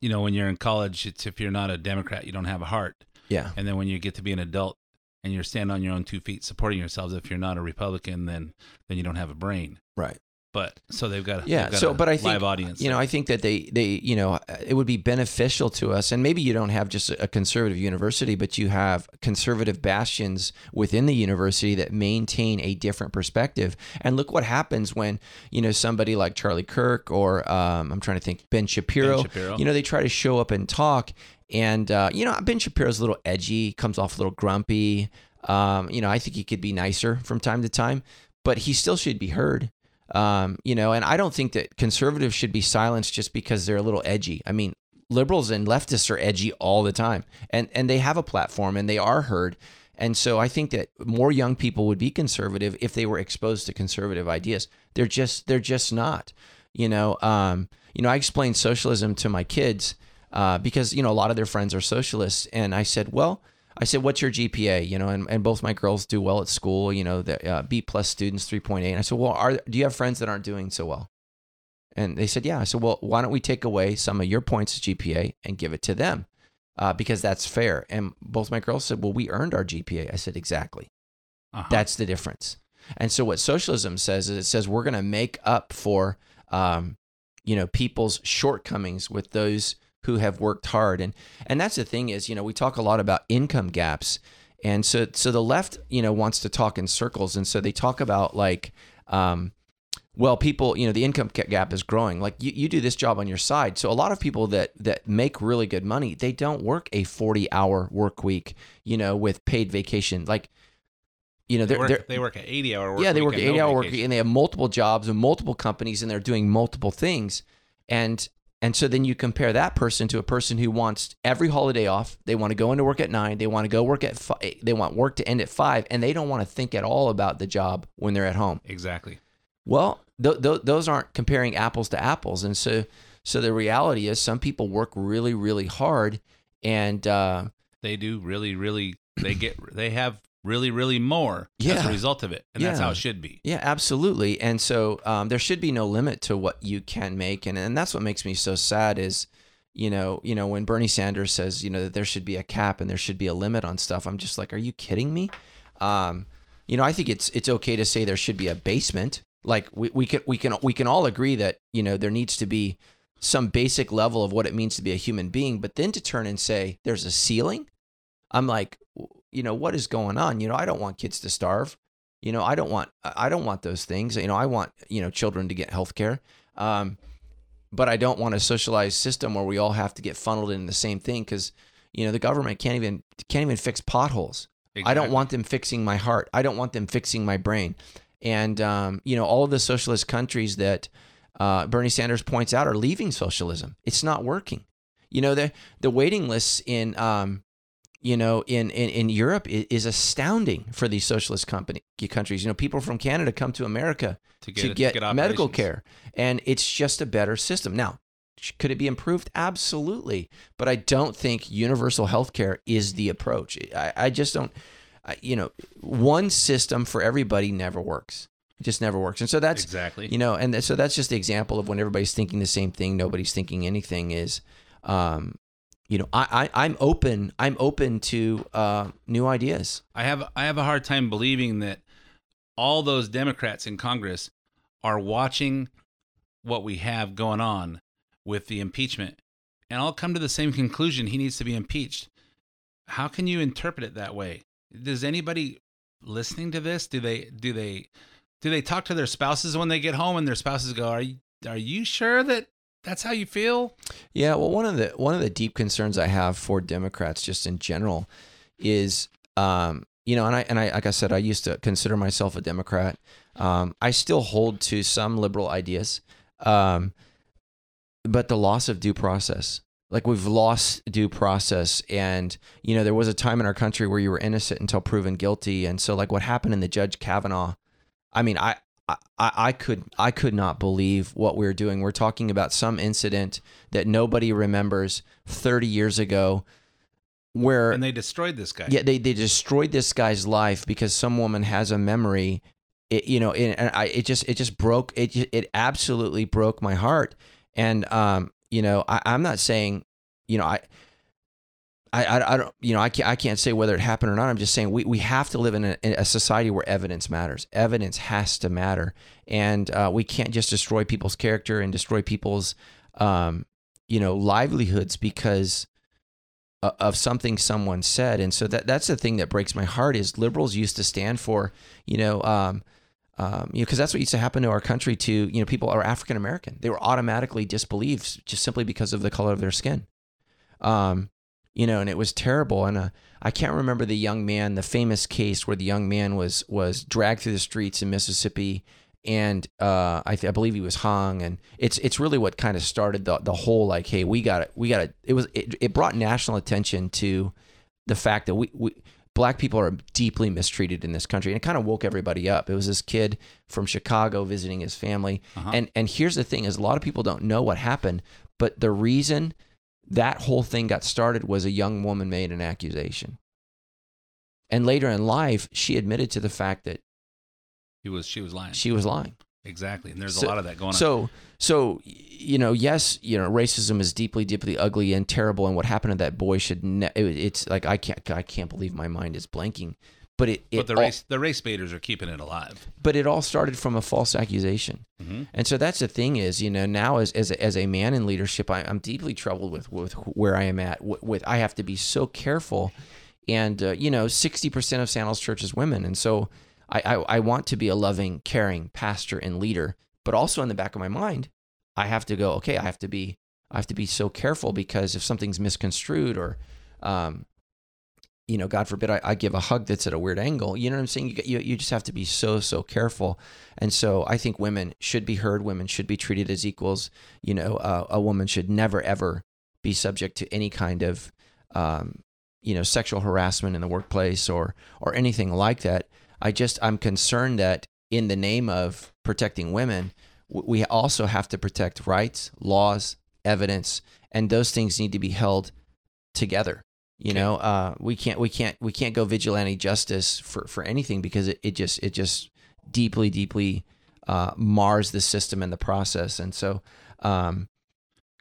Speaker 4: you know, when you're in college, it's if you're not a Democrat, you don't have a heart.
Speaker 2: yeah.
Speaker 4: And then when you get to be an adult and you're standing on your own two feet, supporting yourselves, if you're not a Republican, then then you don't have a brain.
Speaker 2: Right.
Speaker 4: But so they've got
Speaker 2: Yeah.
Speaker 4: they've got
Speaker 2: So,
Speaker 4: a
Speaker 2: but I think
Speaker 4: live audience.
Speaker 2: You know. I think that they they you know it would be beneficial to us, and maybe you don't have just a conservative university, but you have conservative bastions within the university that maintain a different perspective. And look what happens when you know somebody like Charlie Kirk or um, I'm trying to think Ben Shapiro.
Speaker 4: Ben Shapiro.
Speaker 2: You know, they try to show up and talk, and uh, you know Ben Shapiro's a little edgy, comes off a little grumpy. Um, you know, I think he could be nicer from time to time, but he still should be heard. Um, you know, and I don't think that conservatives should be silenced just because they're a little edgy. I mean, liberals and leftists are edgy all the time, and and they have a platform and they are heard. And so I think that more young people would be conservative if they were exposed to conservative ideas. They're just they're just not. You know, um, you know, I explained socialism to my kids uh, because you know a lot of their friends are socialists, and I said, well. I said, "What's your GPA?" You know, and, and both my girls do well at school. You know, the uh, B plus students, three point eight. And I said, "Well, are do you have friends that aren't doing so well?" And they said, "Yeah." I said, "Well, why don't we take away some of your points of GPA and give it to them, uh, because that's fair." And both my girls said, "Well, we earned our GPA." I said, "Exactly.
Speaker 4: Uh-huh.
Speaker 2: That's the difference." And so, what socialism says is, it says we're going to make up for, um, you know, people's shortcomings with those who have worked hard. And and that's the thing is, you know, we talk a lot about income gaps, and so so the left, you know, wants to talk in circles, and so they talk about like. Um, well, people, you know, the income gap is growing. Like you, you do this job on your side. So a lot of people that that make really good money, they don't work a 40 hour work week, you know, with paid vacation. Like, you know,
Speaker 4: they work, they work an 80 hour work
Speaker 2: yeah, they
Speaker 4: week
Speaker 2: work an
Speaker 4: and no
Speaker 2: eight hour work week and they have multiple jobs and multiple companies and they're doing multiple things. And and so then you compare that person to a person who wants every holiday off. They want to go into work at nine. They want to go work at five. They want work to end at five, and they don't want to think at all about the job when they're at home.
Speaker 4: Exactly.
Speaker 2: Well, th- th- those aren't comparing apples to apples, and so so the reality is some people work really really hard, and uh,
Speaker 4: They do really, really. They get. They have really, really more as
Speaker 2: Yeah.
Speaker 4: a result of it, and that's how it should be.
Speaker 2: Yeah, absolutely. And so um, there should be no limit to what you can make, and and that's what makes me so sad is, you know, you know when Bernie Sanders says you know that there should be a cap and there should be a limit on stuff. I'm just like, are you kidding me? Um, you know, I think it's it's okay to say there should be a basement. Like we, we can we can we can all agree that you know there needs to be some basic level of what it means to be a human being, but then to turn and say there's a ceiling, I'm like, you know, what is going on? You know, I don't want kids to starve. You know, I don't want I don't want those things. You know, I want you know children to get health care, um, but I don't want a socialized system where we all have to get funneled in the same thing because you know the government can't even can't even fix potholes. I don't want them fixing my heart. I don't want them fixing my brain. And um, you know, all of the socialist countries that uh, Bernie Sanders points out are leaving socialism. It's not working. You know, the the waiting lists in um, you know in, in, in Europe is, is astounding for these socialist company countries. You know, people from Canada come to America
Speaker 4: to
Speaker 2: to
Speaker 4: get,
Speaker 2: get,
Speaker 4: to get
Speaker 2: medical care, and it's just a better system. Now, could it be improved? Absolutely, but I don't think universal health care is the approach. I, I just don't. I, you know, one system for everybody never works. It just never works, and so that's
Speaker 4: Exactly.
Speaker 2: you know, and so that's just the example of when everybody's thinking the same thing, nobody's thinking anything. Is, um, you know, I, I I'm open. I'm open to uh, new ideas.
Speaker 4: I have I have a hard time believing that all those Democrats in Congress are watching what we have going on with the impeachment and all come to the same conclusion he needs to be impeached. How can you interpret it that way? Does anybody listening to this do they do they do they talk to their spouses when they get home and their spouses go, "Are you are you sure that that's how you feel?"
Speaker 2: Yeah, well, one of the one of the deep concerns I have for Democrats, just in general, is um, you know, and I and I like I said, I used to consider myself a Democrat. Um, I still hold to some liberal ideas, um, but the loss of due process, like we've lost due process, and you know, there was a time in our country where you were innocent until proven guilty, and so like what happened in the Judge Kavanaugh, I mean, I. I, I could I could not believe what we were doing. We're talking about some incident that nobody remembers 30 years ago where
Speaker 4: And they destroyed this guy.
Speaker 2: yeah, they, they destroyed this guy's life because some woman has a memory. It, you know, it, and I, it just, it just broke, it, it absolutely broke my heart. And, um, you know, I, I'm not saying, you know, I, I, I, I don't, you know, I can't, I can't say whether it happened or not. I'm just saying we, we have to live in a, in a society where evidence matters. Evidence has to matter. And, uh, we can't just destroy people's character and destroy people's, um, you know, livelihoods because, of something someone said and so that that's the thing that breaks my heart is liberals used to stand for you know um, um, you know because that's what used to happen to our country to you know people are African American they were automatically disbelieved just simply because of the color of their skin um, you know and it was terrible and uh, I can't remember the young man the famous case where the young man was was dragged through the streets in Mississippi and uh, I, th- I believe he was hung, and it's it's really what kind of started the the whole like, hey, we got it, we got it. It was it, it brought national attention to the fact that we, we black people are deeply mistreated in this country, and it kind of woke everybody up. It was this kid from Chicago visiting his family, and and here's the thing: is a lot of people don't know what happened, but the reason that whole thing got started was a young woman made an accusation, and later in life, she admitted to the fact that
Speaker 4: He was she was lying.
Speaker 2: she was lying.
Speaker 4: exactly. And there's
Speaker 2: So-
Speaker 4: a lot of that going on.
Speaker 2: So, so you know, yes, you know, racism is deeply, deeply ugly and terrible, and what happened to that boy should. Ne- it, it's like I can't, I can't believe my mind is blanking. But it, it
Speaker 4: but the
Speaker 2: all,
Speaker 4: race the race baiters are keeping it alive.
Speaker 2: but it all started from a false accusation.
Speaker 4: Mhm.
Speaker 2: And so that's the thing is, you know, now as as a, as a man in leadership, I, I'm deeply troubled with with where I am at. With, with I have to be so careful, and uh, you know, sixty percent of Sandals Church is women, and so I, I I want to be a loving, caring pastor and leader, but also in the back of my mind, I have to go. Okay, I have to be I have to be so careful because if something's misconstrued or um, you know, God forbid I, I give a hug that's at a weird angle. You know what I'm saying? You, you, you just have to be so, so careful. And so I think women should be heard. Women should be treated as equals. You know, uh, a woman should never, ever be subject to any kind of, um, you know, sexual harassment in the workplace or, or anything like that. I just, I'm concerned that in the name of protecting women, we also have to protect rights, laws, evidence, and those things need to be held together. You know, uh, we can't we can't we can't go vigilante justice for, for anything because it, it just it just deeply deeply uh, mars the system and the process. And so, um,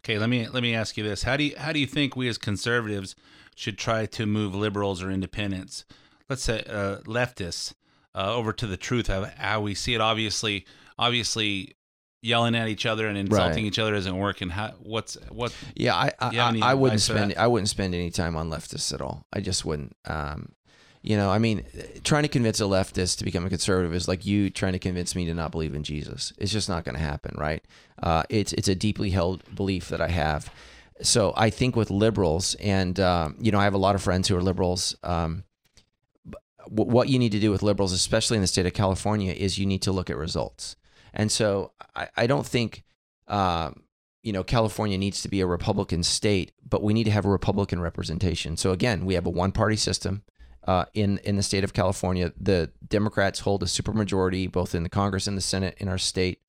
Speaker 4: Okay, let me let me ask you this: How do you how do you think we as conservatives should try to move liberals or independents, let's say uh, leftists, uh, over to the truth of how we see it? Obviously, obviously, yelling at each other and insulting
Speaker 2: Right.
Speaker 4: each other isn't working. How what's what?
Speaker 2: yeah, I I,
Speaker 4: have
Speaker 2: I, I wouldn't spend
Speaker 4: that?
Speaker 2: I wouldn't spend any time on leftists at all. I just wouldn't. Um, you know, I mean, trying to convince a leftist to become a conservative is like you trying to convince me to not believe in Jesus. It's just not going to happen, right? Uh, it's it's a deeply held belief that I have. So I think with liberals, and um, you know, I have a lot of friends who are liberals. Um, what you need to do with liberals, especially in the state of California, is you need to look at results. And so I, I don't think, um, you know, California needs to be a Republican state, but we need to have a Republican representation. So again, we have a one-party system uh, in in the state of California. The Democrats hold a supermajority both in the Congress and the Senate in our state.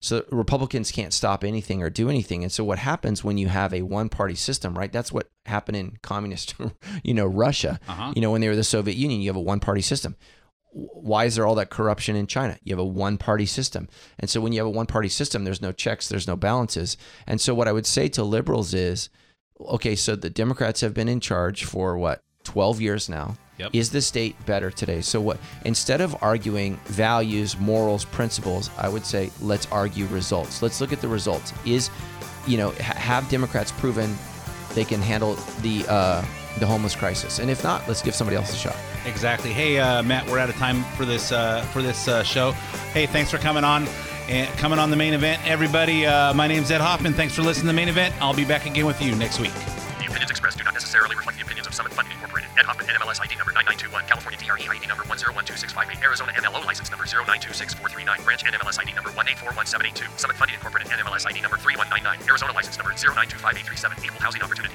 Speaker 2: So Republicans can't stop anything or do anything. And so what happens when you have a one-party system, right? That's what happened in communist, you know, Russia.
Speaker 4: Uh-huh.
Speaker 2: You know, when they were the Soviet Union, you have a one-party system. Why is there all that corruption in China? You have a one-party system. And so when you have a one-party system, there's no checks, there's no balances. And so what I would say to liberals is, okay, so the Democrats have been in charge for what, 12 years now.
Speaker 4: Yep.
Speaker 2: Is the state better today? So what instead of arguing values, morals, principles, I would say let's argue results. Let's look at the results. Is you know, ha- have Democrats proven they can handle the uh, the homeless crisis? And if not, let's give somebody else a shot.
Speaker 4: Exactly. Hey, uh, Matt, we're out of time for this uh, for this uh, show. Hey, thanks for coming on and coming on the main event, everybody. Uh, my name's Ed Hoffman. Thanks for listening to the main event. I'll be back again with you next week.
Speaker 5: The opinions expressed do not necessarily reflect the opinions of Summit Funding Incorporated. Ed Hoffman, NMLS ID number 9921. California DRE ID number 1012658. Arizona MLO license number 0926439. Branch NMLS ID number 1841782. Summit Funding Incorporated NMLS ID number 3199. Arizona license number 0925837. Equal housing opportunity.